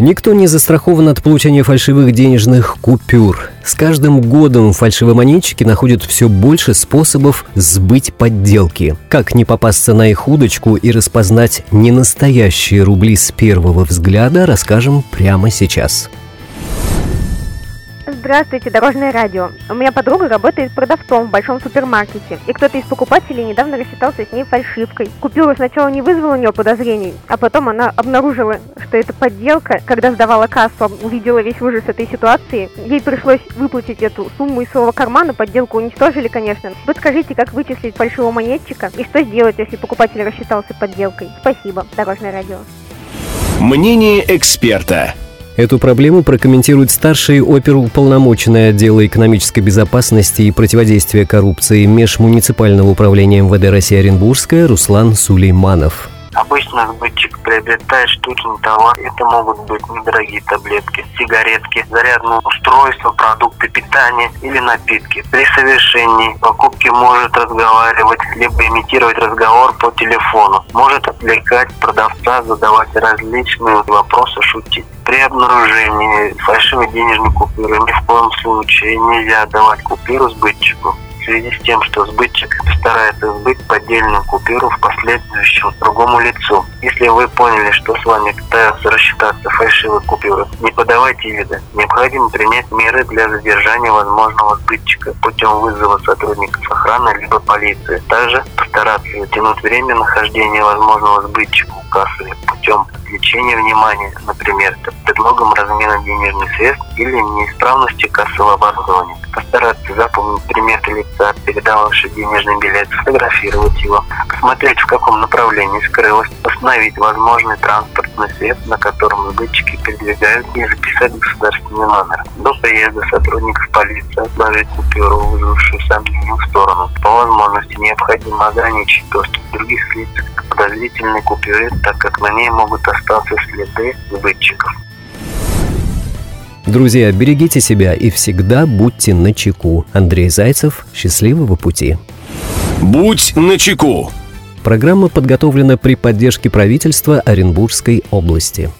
Никто не застрахован от получения фальшивых денежных купюр. С каждым годом фальшивомонетчики находят все больше способов сбыть подделки. Как не попасться на их удочку и распознать ненастоящие рубли с первого взгляда, расскажем прямо сейчас. Здравствуйте, Дорожное радио. У меня подруга работает продавцом в большом супермаркете, и кто-то из покупателей недавно рассчитался с ней фальшивкой. Купюра сначала не вызвала у нее подозрений, а потом она обнаружила, что это подделка. Когда сдавала кассу, увидела весь ужас этой ситуации. Ей пришлось выплатить эту сумму из своего кармана, подделку уничтожили, конечно. Подскажите, как вычислить фальшивого монетчика и что сделать, если покупатель рассчитался подделкой. Спасибо, Дорожное радио. Мнение эксперта. Эту проблему прокомментирует старший оперуполномоченный отдела экономической безопасности и противодействия коррупции Межмуниципального управления МВД России Оренбургская Руслан Сулейманов. Обычно сбытчик приобретает штучный товар. Это могут быть недорогие таблетки, сигаретки, зарядное устройство, продукты питания или напитки. При совершении покупки может разговаривать, либо имитировать разговор по телефону. Может отвлекать продавца, задавать различные вопросы, шутить. При обнаружении фальшивой денежной купюры ни в коем случае нельзя давать купюру сбытчику в связи с тем, что сбытчик старается сбыть поддельную купюру в последующем другому лицу. Если вы поняли, что с вами пытаются рассчитаться фальшивой купюры, не подавайте вида. Необходимо принять меры для задержания возможного сбытчика путем вызова сотрудников охраны либо полиции. Также постараться затянуть время нахождения возможного сбытчика у кассы путем отвлечения внимания, например, под предлогом размена денежных средств или неисправности кассового оборудования. Постараться запомнить приметы лица, передававший денежный билет, сфотографировать его, посмотреть, в каком направлении скрылось, установить возможный транспортный средств, на котором сбытчики передвигают и записать государственный номер. До приезда сотрудников полиции отложить купюру, вызвавшую сомнение в сторону. По возможности необходимо ограничить доступ других лиц к подозрительной купюре, так как на ней могут остаться следы сбытчиков. Друзья, берегите себя и всегда будьте на чеку. Андрей Зайцев, счастливого пути. Будь начеку. Программа подготовлена при поддержке правительства Оренбургской области.